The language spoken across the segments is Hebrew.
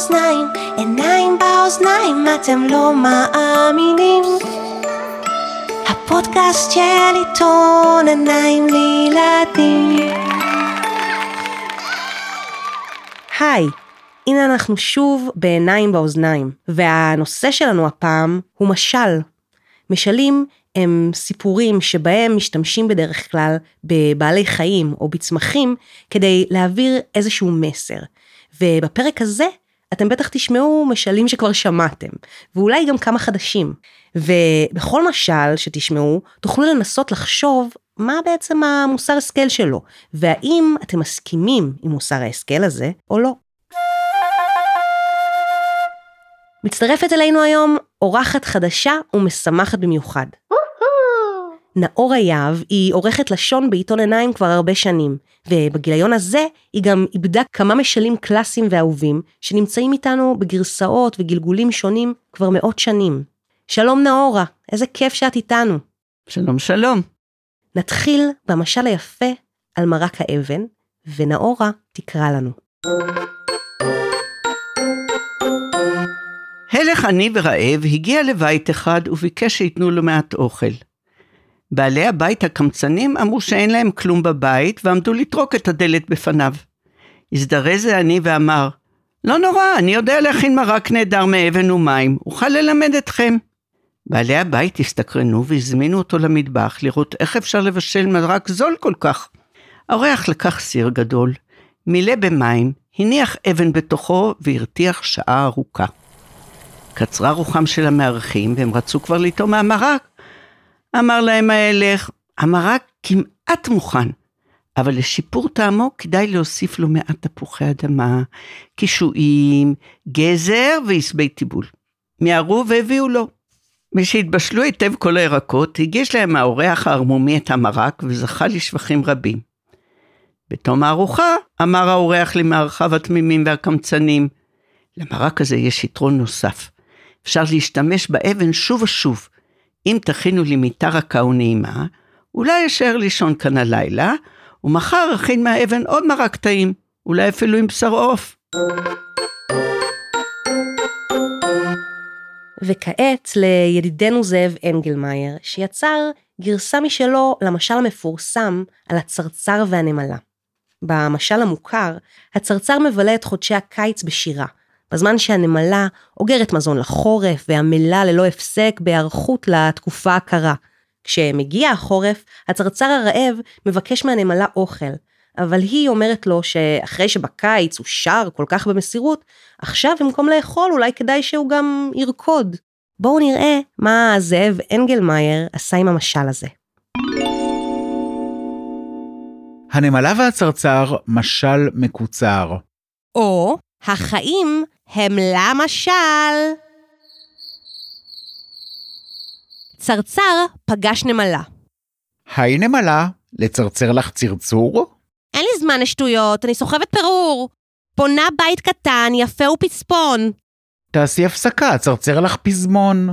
באוזניים, עיניים באוזניים, אתם לא מאמינים. הפודקאסט של עיתון עיניים לילדים. היי, הנה אנחנו שוב בעיניים באוזניים, והנושא שלנו הפעם הוא משל. משלים הם סיפורים שבהם משתמשים בדרך כלל בבעלי חיים או בצמחים כדי להעביר איזשהו מסר. ובפרק הזה אתם בטח תשמעו משלים שכבר שמעתם, ואולי גם כמה חדשים. ובכל משל שתשמעו, תוכלו לנסות לחשוב מה בעצם המוסר השכל שלו, והאם אתם מסכימים עם מוסר ההשכל הזה או לא. מצטרפת אלינו היום אורחת חדשה ומשמחת במיוחד. נאורה יהב היא עורכת לשון בעיתון עיניים כבר הרבה שנים, ובגיליון הזה היא גם איבדה כמה משלים קלאסיים ואהובים, שנמצאים איתנו בגרסאות וגלגולים שונים כבר מאות שנים. שלום נאורה, איזה כיף שאת איתנו. שלום שלום. נתחיל במשל היפה על מרק האבן, ונאורה תקרא לנו. הלך עני ורעב הגיע לבית אחד וביקש שייתנו לו מעט אוכל. בעלי הבית הקמצנים אמרו שאין להם כלום בבית ועמדו לטרוק את הדלת בפניו. הזדרז העני ואמר, לא נורא, אני יודע להכין מרק נהדר מאבן ומים, אוכל ללמד אתכם. בעלי הבית הסתקרנו והזמינו אותו למטבח לראות איך אפשר לבשל מרק זול כל כך. האורח לקח סיר גדול, מילא במים, הניח אבן בתוכו והרתיח שעה ארוכה. קצרה רוחם של המארחים והם רצו כבר לטעום מהמרק. אמר להם ההלך, המרק כמעט מוכן, אבל לשיפור טעמו כדאי להוסיף לו מעט תפוחי אדמה, קישואים, גזר ועשבי טיבול. מיהרו והביאו לו. משהתבשלו היטב כל הירקות, הגיש להם האורח הערמומי את המרק וזכה לשבחים רבים. בתום הארוחה, אמר האורח למארחיו התמימים והקמצנים, למרק הזה יש יתרון נוסף. אפשר להשתמש באבן שוב ושוב. אם תכינו לי מיטה רכה ונעימה, אולי אשאר לישון כאן הלילה, ומחר אכין מהאבן עוד מרק טעים, אולי אפילו עם בשר עוף. וכעת לידידנו זאב אנגלמאייר, שיצר גרסה משלו למשל המפורסם על הצרצר והנמלה. במשל המוכר, הצרצר מבלה את חודשי הקיץ בשירה, בזמן שהנמלה אוגרת מזון לחורף ועמלה ללא הפסק בהיערכות לתקופה הקרה. כשמגיע החורף, הצרצר הרעב מבקש מהנמלה אוכל, אבל היא אומרת לו שאחרי שבקיץ הוא שר כל כך במסירות, עכשיו במקום לאכול אולי כדאי שהוא גם ירקוד. בואו נראה מה זאב אנגלמאייר עשה עם המשל הזה. הנמלה והצרצר, משל מקוצר. או החיים הם למשל. צרצר פגש נמלה. היי נמלה, לצרצר לך צרצור? אין לי זמן לשטויות, אני סוחבת פירור. בונה בית קטן, יפה ופצפון. תעשי הפסקה, צרצר לך פזמון.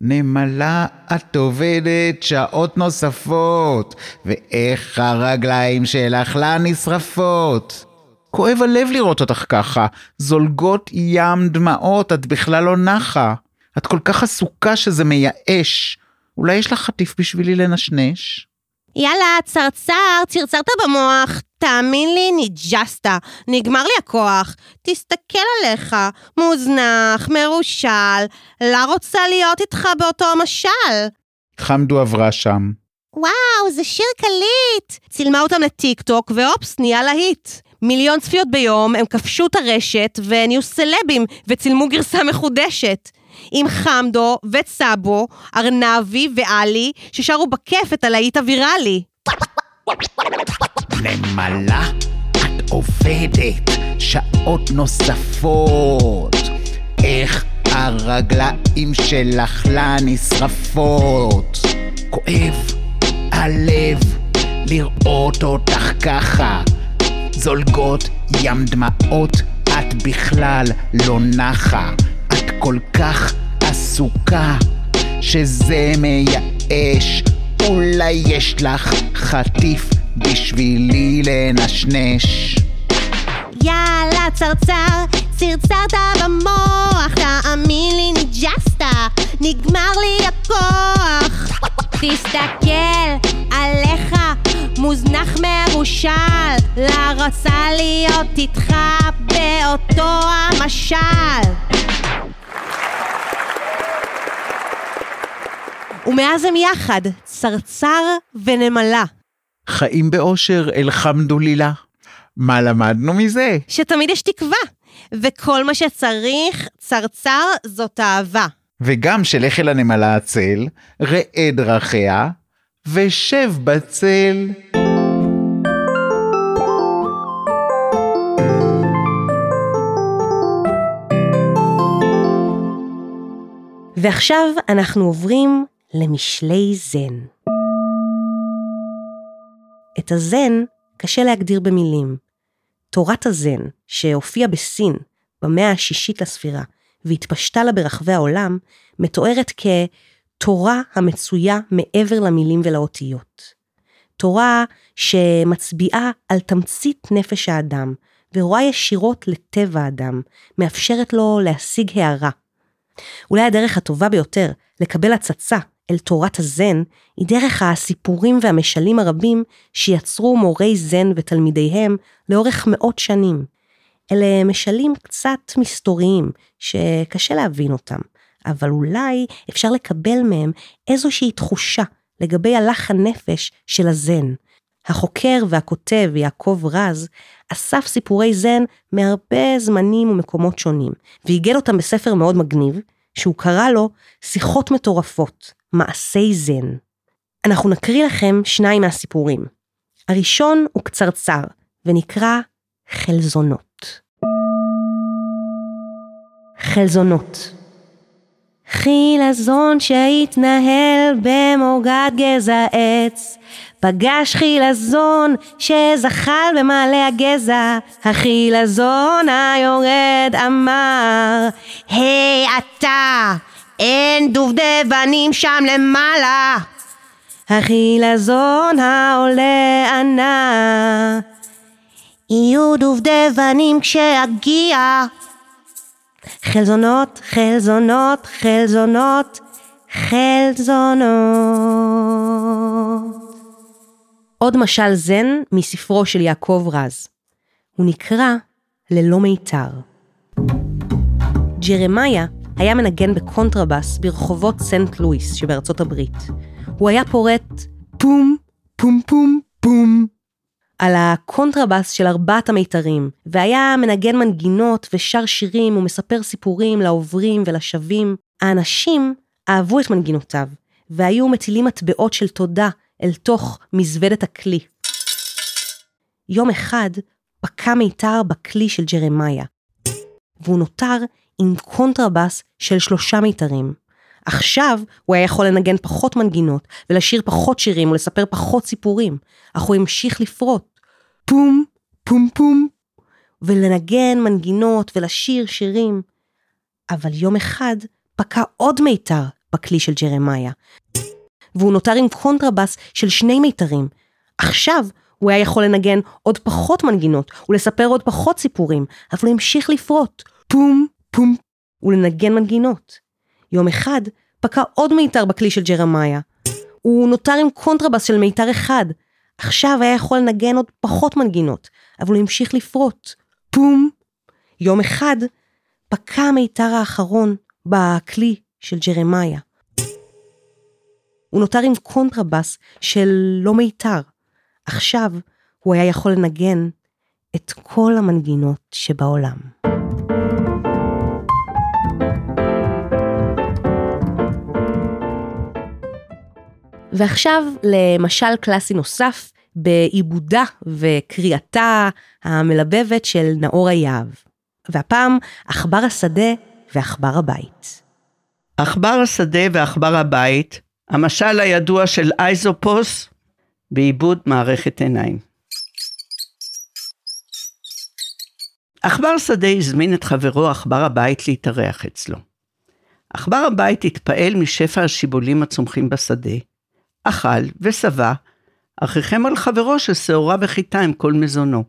נמלה, את עובדת שעות נוספות, ואיך הרגליים שלך לה נשרפות. כואב הלב לראות אותך ככה, זולגות ים דמעות, את בכלל לא נחה. את כל כך עסוקה שזה מייאש. אולי יש לך חטיף בשבילי לנשנש? יאללה, צרצר, צרצרת במוח. תאמין לי, ניג'סת. נגמר לי הכוח. תסתכל עליך, מוזנח, מרושל. לא רוצה להיות איתך באותו משל. חמדו עברה שם. וואו, זה שיר קליט. צילמה אותם לטיק טוק, ואופס, נהיה להיט. מיליון צפיות ביום, הם כבשו את הרשת ונהיו סלבים וצילמו גרסה מחודשת. עם חמדו וצאבו, ארנבי ואלי, ששרו בכיף את הלהיט הוויראלי. נמלה, את עובדת שעות נוספות. איך הרגליים שלך לה נשרפות. כואב הלב לראות אותך ככה. זולגות ים דמעות, את בכלל לא נחה. את כל כך עסוקה, שזה מייאש. אולי יש לך חטיף בשבילי לנשנש. יאללה צרצר, צרצרת במוח, תאמין לי ניג'סת, נגמר לי הכוח. תסתכל עליך, מוזנח מרושל, לה רוצה להיות איתך באותו המשל. ומאז הם יחד, צרצר ונמלה. חיים באושר, אלחמדולילה. מה למדנו מזה? שתמיד יש תקווה, וכל מה שצריך, צרצר, זאת אהבה. וגם שלך אל הנמלה הצל, ראה דרכיה, ושב בצל. ועכשיו אנחנו עוברים למשלי זן. את הזן קשה להגדיר במילים. תורת הזן, שהופיעה בסין במאה השישית לספירה והתפשטה לה ברחבי העולם, מתוארת כתורה המצויה מעבר למילים ולאותיות. תורה שמצביעה על תמצית נפש האדם, ורואה ישירות לטבע האדם, מאפשרת לו להשיג הערה. אולי הדרך הטובה ביותר לקבל הצצה אל תורת הזן, היא דרך הסיפורים והמשלים הרבים שיצרו מורי זן ותלמידיהם לאורך מאות שנים. אלה משלים קצת מסתוריים, שקשה להבין אותם, אבל אולי אפשר לקבל מהם איזושהי תחושה לגבי הלך הנפש של הזן. החוקר והכותב יעקב רז אסף סיפורי זן מהרבה זמנים ומקומות שונים, ועיגל אותם בספר מאוד מגניב, שהוא קרא לו שיחות מטורפות, מעשי זן. אנחנו נקריא לכם שניים מהסיפורים. הראשון הוא קצרצר, ונקרא חלזונות. חלזונות חילזון שהתנהל במורגת גזע עץ, פגש חילזון שזחל במעלה הגזע, החילזון היורד אמר, היי hey, אתה, אין דובדבנים שם למעלה. החילזון העולה ענה, יהיו דובדבנים כשאגיע. חלזונות, חלזונות, חלזונות, חלזונות. עוד משל זן מספרו של יעקב רז. הוא נקרא ללא מיתר. ג'רמיה היה מנגן בקונטרבס ברחובות סנט לואיס שבארצות הברית. הוא היה פורט פום, פום פום פום על הקונטרבס של ארבעת המיתרים, והיה מנגן מנגינות ושר שירים ומספר סיפורים לעוברים ולשבים. האנשים אהבו את מנגינותיו, והיו מטילים מטבעות של תודה אל תוך מזוודת הכלי. יום אחד פקע מיתר בכלי של ג'רמיה, והוא נותר עם קונטרבס של שלושה מיתרים. עכשיו הוא היה יכול לנגן פחות מנגינות, ולשיר פחות שירים ולספר פחות סיפורים, אך הוא המשיך לפרוט. פום, פום פום, ולנגן מנגינות ולשיר שירים. אבל יום אחד פקע עוד מיתר בכלי של ג'רמיה, והוא נותר עם קונטרבס של שני מיתרים. עכשיו הוא היה יכול לנגן עוד פחות מנגינות ולספר עוד פחות סיפורים, אבל הוא המשיך לפרוט. פום, פום, ולנגן מנגינות. יום אחד פקע עוד מיתר בכלי של ג'רמיה. הוא נותר עם קונטרבס של מיתר אחד. עכשיו היה יכול לנגן עוד פחות מנגינות, אבל הוא המשיך לפרוט. פום. יום אחד פקע המיתר האחרון בכלי של ג'רמיה. הוא נותר עם קונטרבס של לא מיתר. עכשיו הוא היה יכול לנגן את כל המנגינות שבעולם. ועכשיו למשל קלאסי נוסף בעיבודה וקריאתה המלבבת של נאור היהב. והפעם עכבר השדה ועכבר הבית. עכבר השדה ועכבר הבית, המשל הידוע של אייזופוס בעיבוד מערכת עיניים. עכבר שדה הזמין את חברו עכבר הבית להתארח אצלו. עכבר הבית התפעל משפע השיבולים הצומחים בשדה, אכל ושבע, אך ריחם על חברו ששעורה וחיטה עם כל מזונו.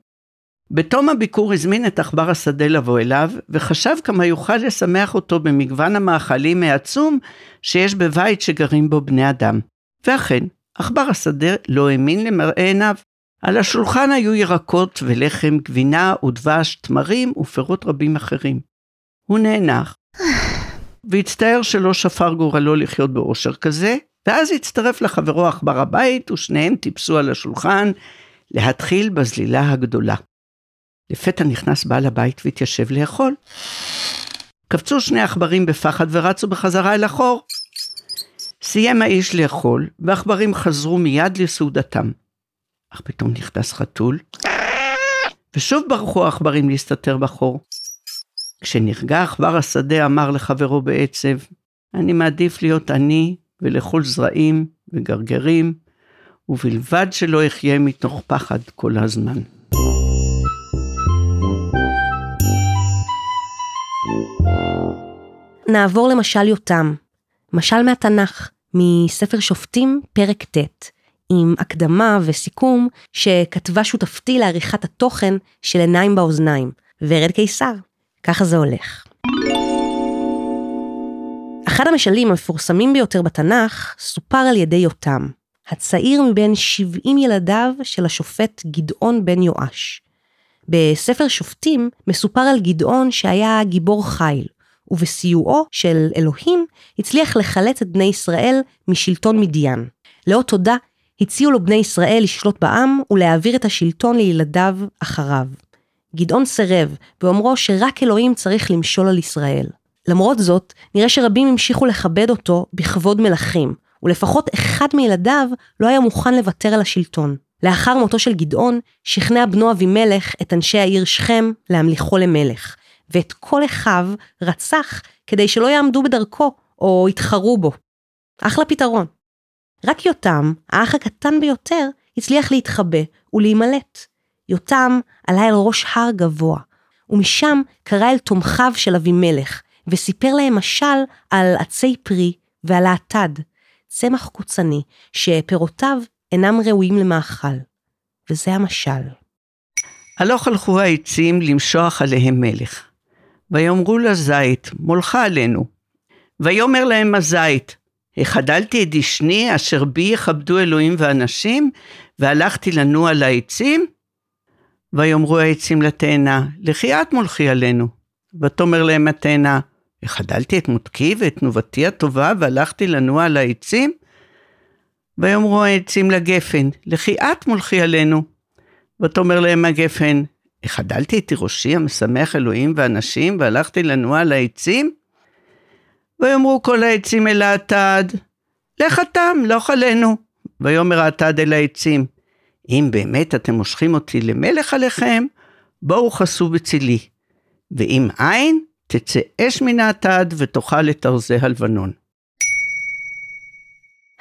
בתום הביקור הזמין את עכבר השדה לבוא אליו, וחשב כמה יוכל לשמח אותו במגוון המאכלים העצום שיש בבית שגרים בו בני אדם. ואכן, עכבר השדה לא האמין למראה עיניו. על השולחן היו ירקות ולחם, גבינה ודבש, תמרים ופירות רבים אחרים. הוא נאנח, והצטער שלא שפר גורלו לחיות באושר כזה, ואז הצטרף לחברו עכבר הבית, ושניהם טיפסו על השולחן להתחיל בזלילה הגדולה. לפתע נכנס בעל הבית והתיישב לאכול. קפצו שני עכברים בפחד ורצו בחזרה אל החור. סיים האיש לאכול, ועכברים חזרו מיד לסעודתם. אך פתאום נכנס חתול, ושוב ברחו העכברים להסתתר בחור. כשנרגע עכבר השדה אמר לחברו בעצב, אני מעדיף להיות עני ולאכול זרעים וגרגרים, ובלבד שלא אחיה מתוך פחד כל הזמן. נעבור למשל יותם, משל מהתנ"ך, מספר שופטים, פרק ט', עם הקדמה וסיכום שכתבה שותפתי לעריכת התוכן של עיניים באוזניים, ורד קיסר. ככה זה הולך. אחד המשלים המפורסמים ביותר בתנ"ך סופר על ידי יותם, הצעיר מבין 70 ילדיו של השופט גדעון בן יואש. בספר שופטים מסופר על גדעון שהיה גיבור חיל, ובסיועו של אלוהים הצליח לחלץ את בני ישראל משלטון מדיין. לאות תודה הציעו לו בני ישראל לשלוט בעם ולהעביר את השלטון לילדיו אחריו. גדעון סירב, באומרו שרק אלוהים צריך למשול על ישראל. למרות זאת, נראה שרבים המשיכו לכבד אותו בכבוד מלכים, ולפחות אחד מילדיו לא היה מוכן לוותר על השלטון. לאחר מותו של גדעון, שכנע בנו אבימלך את אנשי העיר שכם להמליכו למלך, ואת כל אחיו רצח כדי שלא יעמדו בדרכו או יתחרו בו. אחלה פתרון. רק יותם, האח הקטן ביותר, הצליח להתחבא ולהימלט. יותם עלה אל ראש הר גבוה, ומשם קרא אל תומכיו של אבימלך, וסיפר להם משל על עצי פרי ועל האטד, צמח קוצני, שפירותיו אינם ראויים למאכל. וזה המשל. הלוך הלכו העצים למשוח עליהם מלך. ויאמרו לזית, מולך עלינו. ויאמר להם הזית, החדלתי את דשני אשר בי יכבדו אלוהים ואנשים, והלכתי לנוע על העצים? ויאמרו העצים לתאנה, לכי את מולכי עלינו. ותאמר להם התאנה, החדלתי את מותקי ואת תנובתי הטובה והלכתי לנוע על העצים? ויאמרו העצים לגפן, לכי את מולכי עלינו. ותאמר להם הגפן, החדלתי את תירושי המשמח אלוהים ואנשים והלכתי לנוע על העצים? ויאמרו כל העצים אל האטד, לך אתה, מלוך עלינו. ויאמר האטד אל העצים, אם באמת אתם מושכים אותי למלך עליכם, בואו חסו בצילי. ואם אין, תצא אש מן האטד ותאכל את ארזי הלבנון.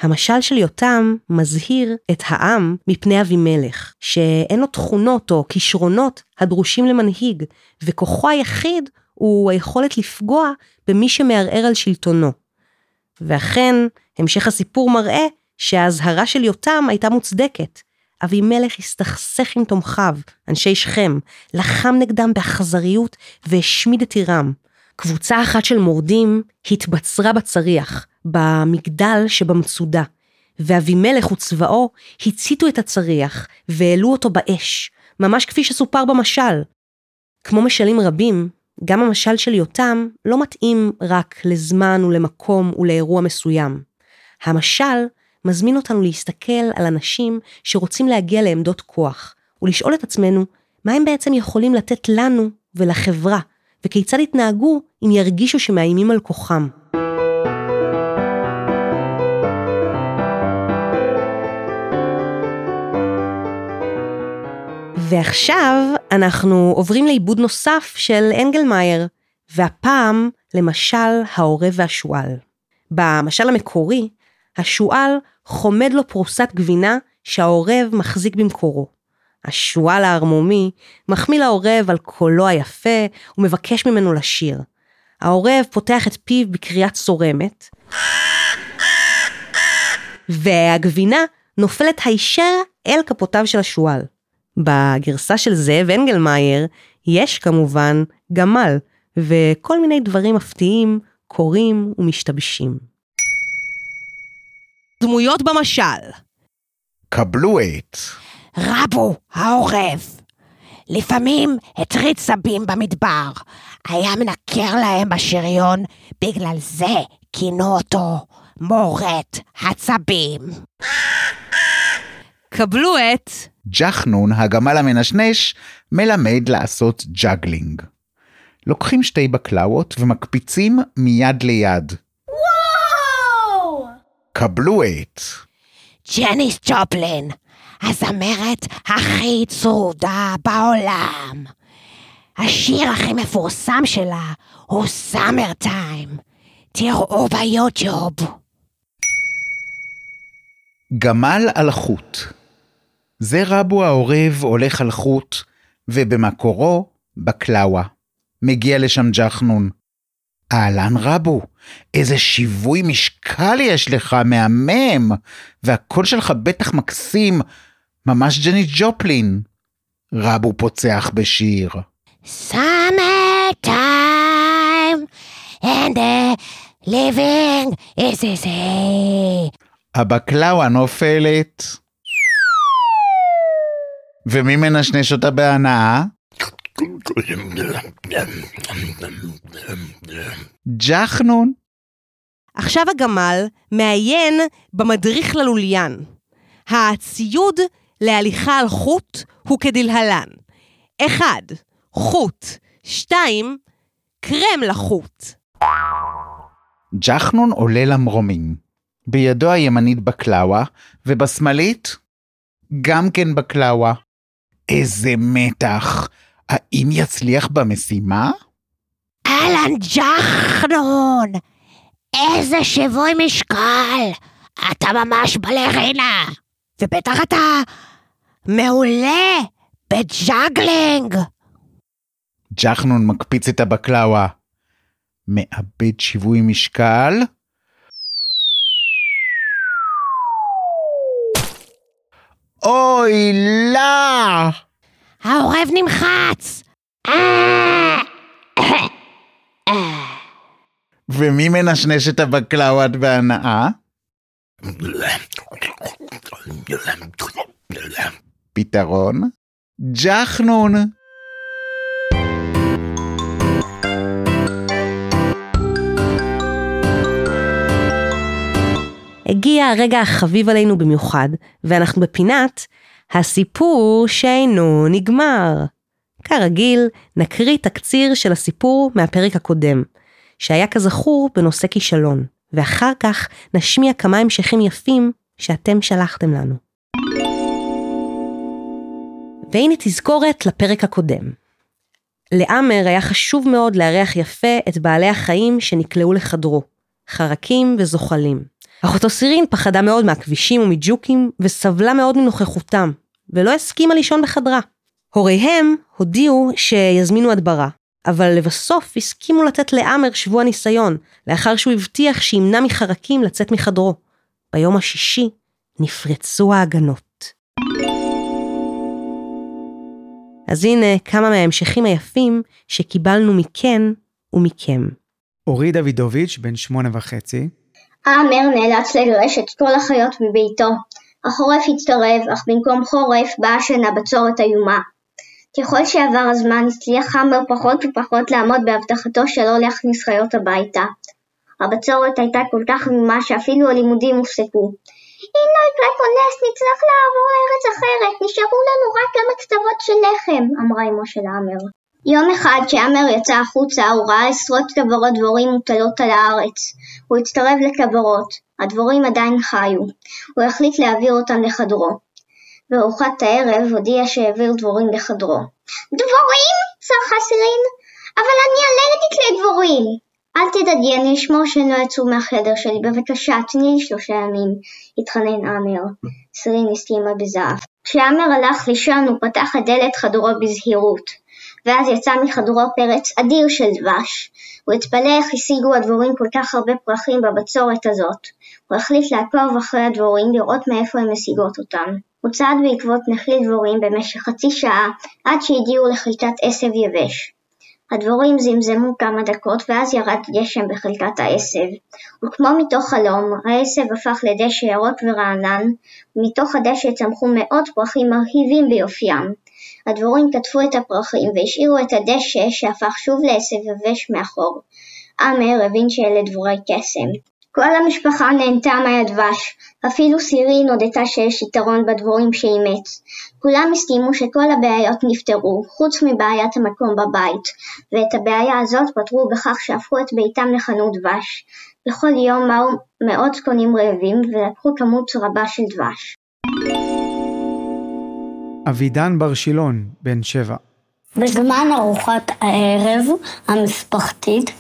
המשל של יותם מזהיר את העם מפני אבימלך, שאין לו תכונות או כישרונות הדרושים למנהיג, וכוחו היחיד הוא היכולת לפגוע במי שמערער על שלטונו. ואכן, המשך הסיפור מראה שהאזהרה של יותם הייתה מוצדקת. אבימלך הסתכסך עם תומכיו, אנשי שכם, לחם נגדם באכזריות והשמיד את עירם. קבוצה אחת של מורדים התבצרה בצריח, במגדל שבמצודה, ואבימלך וצבאו הציתו את הצריח והעלו אותו באש, ממש כפי שסופר במשל. כמו משלים רבים, גם המשל של יותם לא מתאים רק לזמן ולמקום ולאירוע מסוים. המשל מזמין אותנו להסתכל על אנשים שרוצים להגיע לעמדות כוח, ולשאול את עצמנו, מה הם בעצם יכולים לתת לנו ולחברה, וכיצד יתנהגו אם ירגישו שמאיימים על כוחם. ועכשיו אנחנו עוברים לעיבוד נוסף של אנגלמאייר, והפעם למשל העורב והשועל. במשל המקורי, השועל חומד לו פרוסת גבינה שהעורב מחזיק במקורו. השועל הערמומי מחמיא לעורב על קולו היפה ומבקש ממנו לשיר. העורב פותח את פיו בקריאה צורמת, והגבינה נופלת הישר אל כפותיו של השועל. בגרסה של זאב אנגלמאייר יש כמובן גמל, וכל מיני דברים מפתיעים קורים ומשתבשים. דמויות במשל קבלו את. רבו העורב. לפעמים הטריד סבים במדבר, היה מנקר להם בשריון, בגלל זה כינו אותו מורד הצבים. קבלו את ג'חנון, הגמל המנשנש, מלמד לעשות juggling. לוקחים שתי בקלאוות ומקפיצים מיד ליד. קבלו את. ג'ניס ג'ופלין, הזמרת הכי צרודה בעולם. השיר הכי מפורסם שלה הוא סאמר טיים. תראו ביוטיוב. גמל על חוט. זה רבו העורב הולך על חוט, ובמקורו בקלאווה. מגיע לשם ג'חנון. אהלן רבו, איזה שיווי משקל יש לך, מהמם, והקול שלך בטח מקסים, ממש ג'ני ג'ופלין. רבו פוצח בשיר. Summer time and the living is easy. הבקלאווה נופלת. ומי מנשנש אותה בהנאה? ג'חנון. עכשיו הגמל מעיין במדריך ללוליין. הציוד להליכה על חוט הוא כדלהלן 1. חוט 2. קרם לחוט ג'חנון עולה למרומים. בידו הימנית בקלאווה, ובשמאלית גם כן בקלאווה. איזה מתח. האם יצליח במשימה? אהלן ג'חנון, איזה שיווי משקל, אתה ממש בלרינה, ובטח אתה מעולה ב juggling. ג'חנון מקפיץ את הבקלאווה. מאבד שיווי משקל. אוי, לא! העורב נמחץ! ומי מנשנש את הבקלאוות בהנאה? פתרון? ג'חנון. הגיע הרגע החביב עלינו במיוחד, ואנחנו בפינת הסיפור שאינו נגמר. כרגיל, נקריא תקציר של הסיפור מהפרק הקודם, שהיה כזכור בנושא כישלון, ואחר כך נשמיע כמה המשכים יפים שאתם שלחתם לנו. והנה תזכורת לפרק הקודם. לעמר היה חשוב מאוד לארח יפה את בעלי החיים שנקלעו לחדרו, חרקים וזוחלים. אחותו סירין פחדה מאוד מהכבישים ומג'וקים, וסבלה מאוד מנוכחותם, ולא הסכימה לישון בחדרה. הוריהם הודיעו שיזמינו הדברה, אבל לבסוף הסכימו לתת לעמר שבוע ניסיון, לאחר שהוא הבטיח שימנע מחרקים לצאת מחדרו. ביום השישי נפרצו ההגנות. אז הנה כמה מההמשכים היפים שקיבלנו מכן ומכם. אורי דוידוביץ', בן שמונה וחצי, עאמר נאלץ לגרש את כל החיות מביתו. החורף הצטרב, אך במקום חורף באה שנה בצורת איומה. ככל שעבר הזמן הצליח עאמר פחות ופחות לעמוד בהבטחתו שלא להכניס חיות הביתה. הבצורת הייתה כל כך איומה שאפילו הלימודים הופסקו. אם לא יקרה פה נס נצטרך לעבור לארץ אחרת, נשארו לנו רק כמה קצוות של לחם, אמרה אמו של עאמר. יום אחד כשעמר יצא החוצה הוא ראה עשרות כוורות דבורים מוטלות על הארץ. הוא הצטרף לכוורות, הדבורים עדיין חיו. הוא החליט להעביר אותם לחדרו. בארוחת הערב הודיע שהעביר דבורים לחדרו. דבורים? צרחה סירין. אבל אני אלרגית לדבורים. אל תדאגי, אני אשמור שהן לא יצאו מהחדר שלי, בבקשה, תני לי שלושה ימים, התחנן עמר. סירין הסכימה בזהב. כשעמר הלך לישון הוא פתח את דלת חדרו בזהירות. ואז יצא מחדרו פרץ אדיר של דבש. הוא התפלא איך השיגו הדבורים כל כך הרבה פרחים בבצורת הזאת. הוא החליט לעקוב אחרי הדבורים לראות מאיפה הן משיגות אותם. הוא צעד בעקבות נחלי דבורים במשך חצי שעה עד שהגיעו לחלקת עשב יבש. הדבורים זמזמו כמה דקות ואז ירד גשם בחלקת העשב, וכמו מתוך חלום, העשב הפך לדשא ירוק ורענן, ומתוך הדשא צמחו מאות פרחים מרהיבים ביופיים. הדבורים קטפו את הפרחים והשאירו את הדשא שהפך שוב לעשב יבש מאחור. עמר הבין שאלה דבורי קסם. כל המשפחה נהנתה מהדבש, אפילו סירין הודתה שיש יתרון בדבורים שאימץ. כולם הסכימו שכל הבעיות נפתרו, חוץ מבעיית המקום בבית, ואת הבעיה הזאת פתרו בכך שהפכו את ביתם לחנות דבש. בכל יום באו מאות קונים רעבים ולקחו כמות רבה של דבש. אבידן בר שילון, בן שבע. בזמן ארוחת הערב המשפחתית,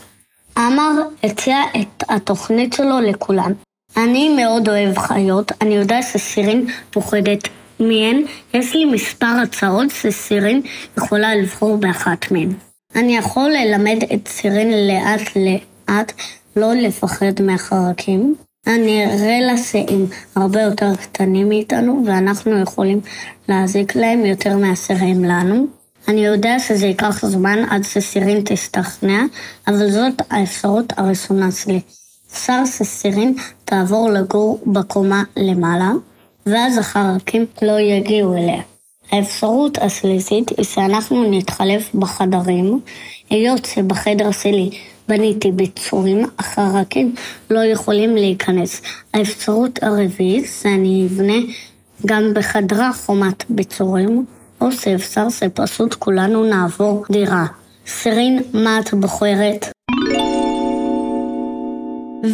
עמר הציע את התוכנית שלו לכולם. אני מאוד אוהב חיות, אני יודע שסירין פוחדת מהן, יש לי מספר הצעות שסירין יכולה לבחור באחת מהן. אני יכול ללמד את סירין לאט לאט לא לפחד מהחרקים. אני אראה שהם הרבה יותר קטנים מאיתנו, ואנחנו יכולים להזיק להם יותר הם לנו. אני יודע שזה ייקח זמן עד שסירין תשתכנע, אבל זאת האפשרות הראשונה שלי. אפשר שסירין תעבור לגור בקומה למעלה, ואז החרקים לא יגיעו אליה. האפשרות השלישית היא שאנחנו נתחלף בחדרים, היות שבחדר שלי בניתי ביצורים, החרקים לא יכולים להיכנס. האפשרות הרביעית זה אני אבנה גם בחדרה חומת ביצורים, או שאפשר שפשוט כולנו נעבור דירה. סירין, מה את בוחרת?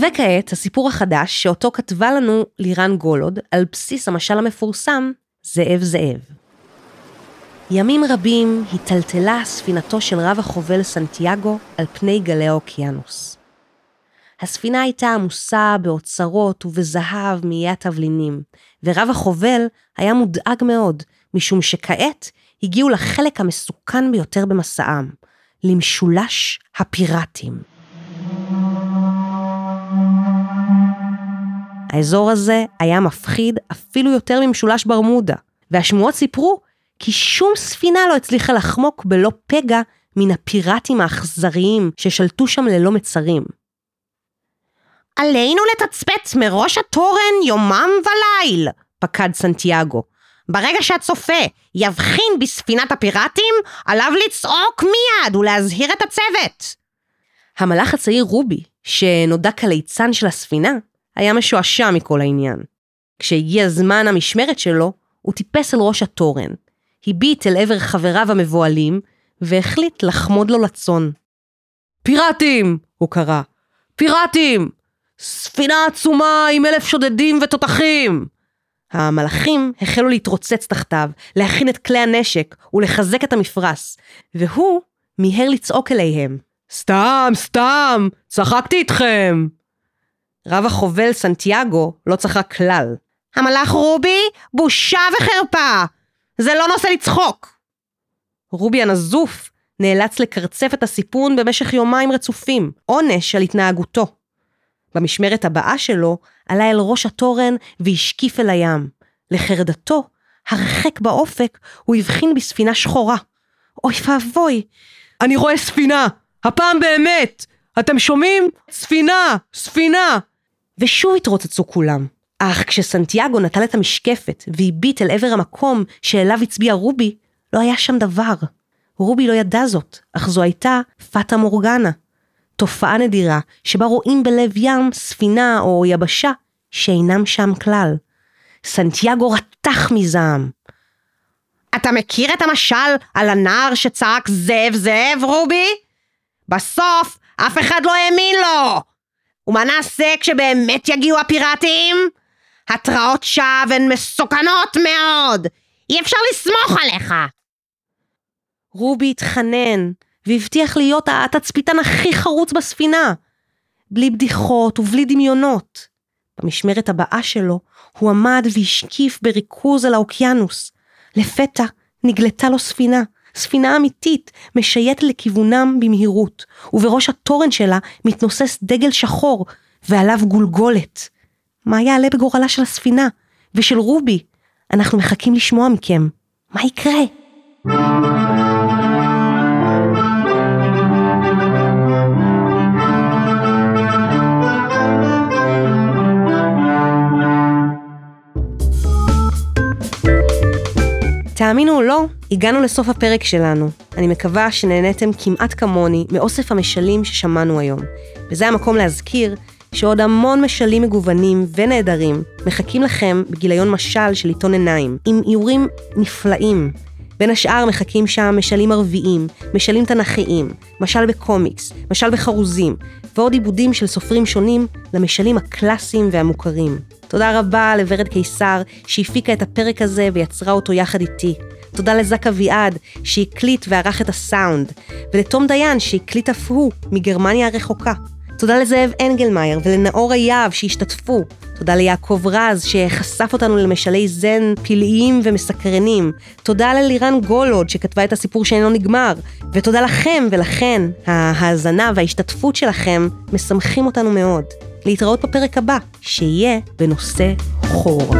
וכעת הסיפור החדש שאותו כתבה לנו לירן גולוד על בסיס המשל המפורסם זאב זאב. ימים רבים היטלטלה ספינתו של רב החובל סנטיאגו על פני גלי האוקיינוס. הספינה הייתה עמוסה באוצרות ובזהב מאיי התבלינים, ורב החובל היה מודאג מאוד, משום שכעת הגיעו לחלק המסוכן ביותר במסעם, למשולש הפיראטים. האזור הזה היה מפחיד אפילו יותר ממשולש ברמודה, והשמועות סיפרו כי שום ספינה לא הצליחה לחמוק בלא פגע מן הפיראטים האכזריים ששלטו שם ללא מצרים. עלינו לתצפת מראש התורן יומם וליל, פקד סנטיאגו. ברגע שהצופה יבחין בספינת הפיראטים, עליו לצעוק מיד ולהזהיר את הצוות. המלאך הצעיר רובי, שנודע כליצן של הספינה, היה משועשע מכל העניין. כשהגיע זמן המשמרת שלו, הוא טיפס אל ראש התורן, הביט אל עבר חבריו המבוהלים, והחליט לחמוד לו לצאן. פיראטים! הוא קרא. פיראטים! ספינה עצומה עם אלף שודדים ותותחים! המלאכים החלו להתרוצץ תחתיו, להכין את כלי הנשק ולחזק את המפרש, והוא מיהר לצעוק אליהם. סתם, סתם, צחקתי איתכם! רב החובל סנטיאגו לא צחק כלל. המלאך רובי, בושה וחרפה! זה לא נושא לצחוק! רובי הנזוף נאלץ לקרצף את הסיפון במשך יומיים רצופים, עונש על התנהגותו. במשמרת הבאה שלו עלה אל ראש התורן והשקיף אל הים. לחרדתו, הרחק באופק, הוא הבחין בספינה שחורה. אוי ואבוי, אני רואה ספינה! הפעם באמת! אתם שומעים? ספינה! ספינה! ושוב התרוצצו כולם. אך כשסנטיאגו נטל את המשקפת והביט אל עבר המקום שאליו הצביע רובי, לא היה שם דבר. רובי לא ידע זאת, אך זו הייתה פטה מורגנה. תופעה נדירה שבה רואים בלב ים ספינה או יבשה שאינם שם כלל. סנטיאגו רתח מזעם. אתה מכיר את המשל על הנער שצעק זאב זאב, רובי? בסוף אף אחד לא האמין לו! ומה נעשה כשבאמת יגיעו הפיראטים? התרעות שווא הן מסוכנות מאוד! אי אפשר לסמוך עליך! רובי התחנן, והבטיח להיות התצפיתן הכי חרוץ בספינה. בלי בדיחות ובלי דמיונות. במשמרת הבאה שלו, הוא עמד והשקיף בריכוז על האוקיינוס. לפתע נגלתה לו ספינה, ספינה אמיתית, משייטת לכיוונם במהירות, ובראש התורן שלה מתנוסס דגל שחור, ועליו גולגולת. מה יעלה בגורלה של הספינה? ושל רובי? אנחנו מחכים לשמוע מכם. מה יקרה? תאמינו או לא, הגענו לסוף הפרק שלנו. אני מקווה שנהניתם כמעט כמוני מאוסף המשלים ששמענו היום. וזה המקום להזכיר שעוד המון משלים מגוונים ונהדרים מחכים לכם בגיליון משל של עיתון עיניים, עם איורים נפלאים. בין השאר מחכים שם משלים ערביים, משלים תנכיים, משל בקומיקס, משל בחרוזים, ועוד עיבודים של סופרים שונים למשלים הקלאסיים והמוכרים. תודה רבה לוורד קיסר שהפיקה את הפרק הזה ויצרה אותו יחד איתי. תודה לזק אביעד שהקליט וערך את הסאונד, ולתום דיין שהקליט אף הוא מגרמניה הרחוקה. תודה לזאב אנגלמאייר ולנאור אייב שהשתתפו. תודה ליעקב רז שחשף אותנו למשלי זן פלאיים ומסקרנים. תודה ללירן גולוד שכתבה את הסיפור שאינו נגמר. ותודה לכם ולכן, ההאזנה וההשתתפות שלכם משמחים אותנו מאוד. להתראות בפרק הבא, שיהיה בנושא חור.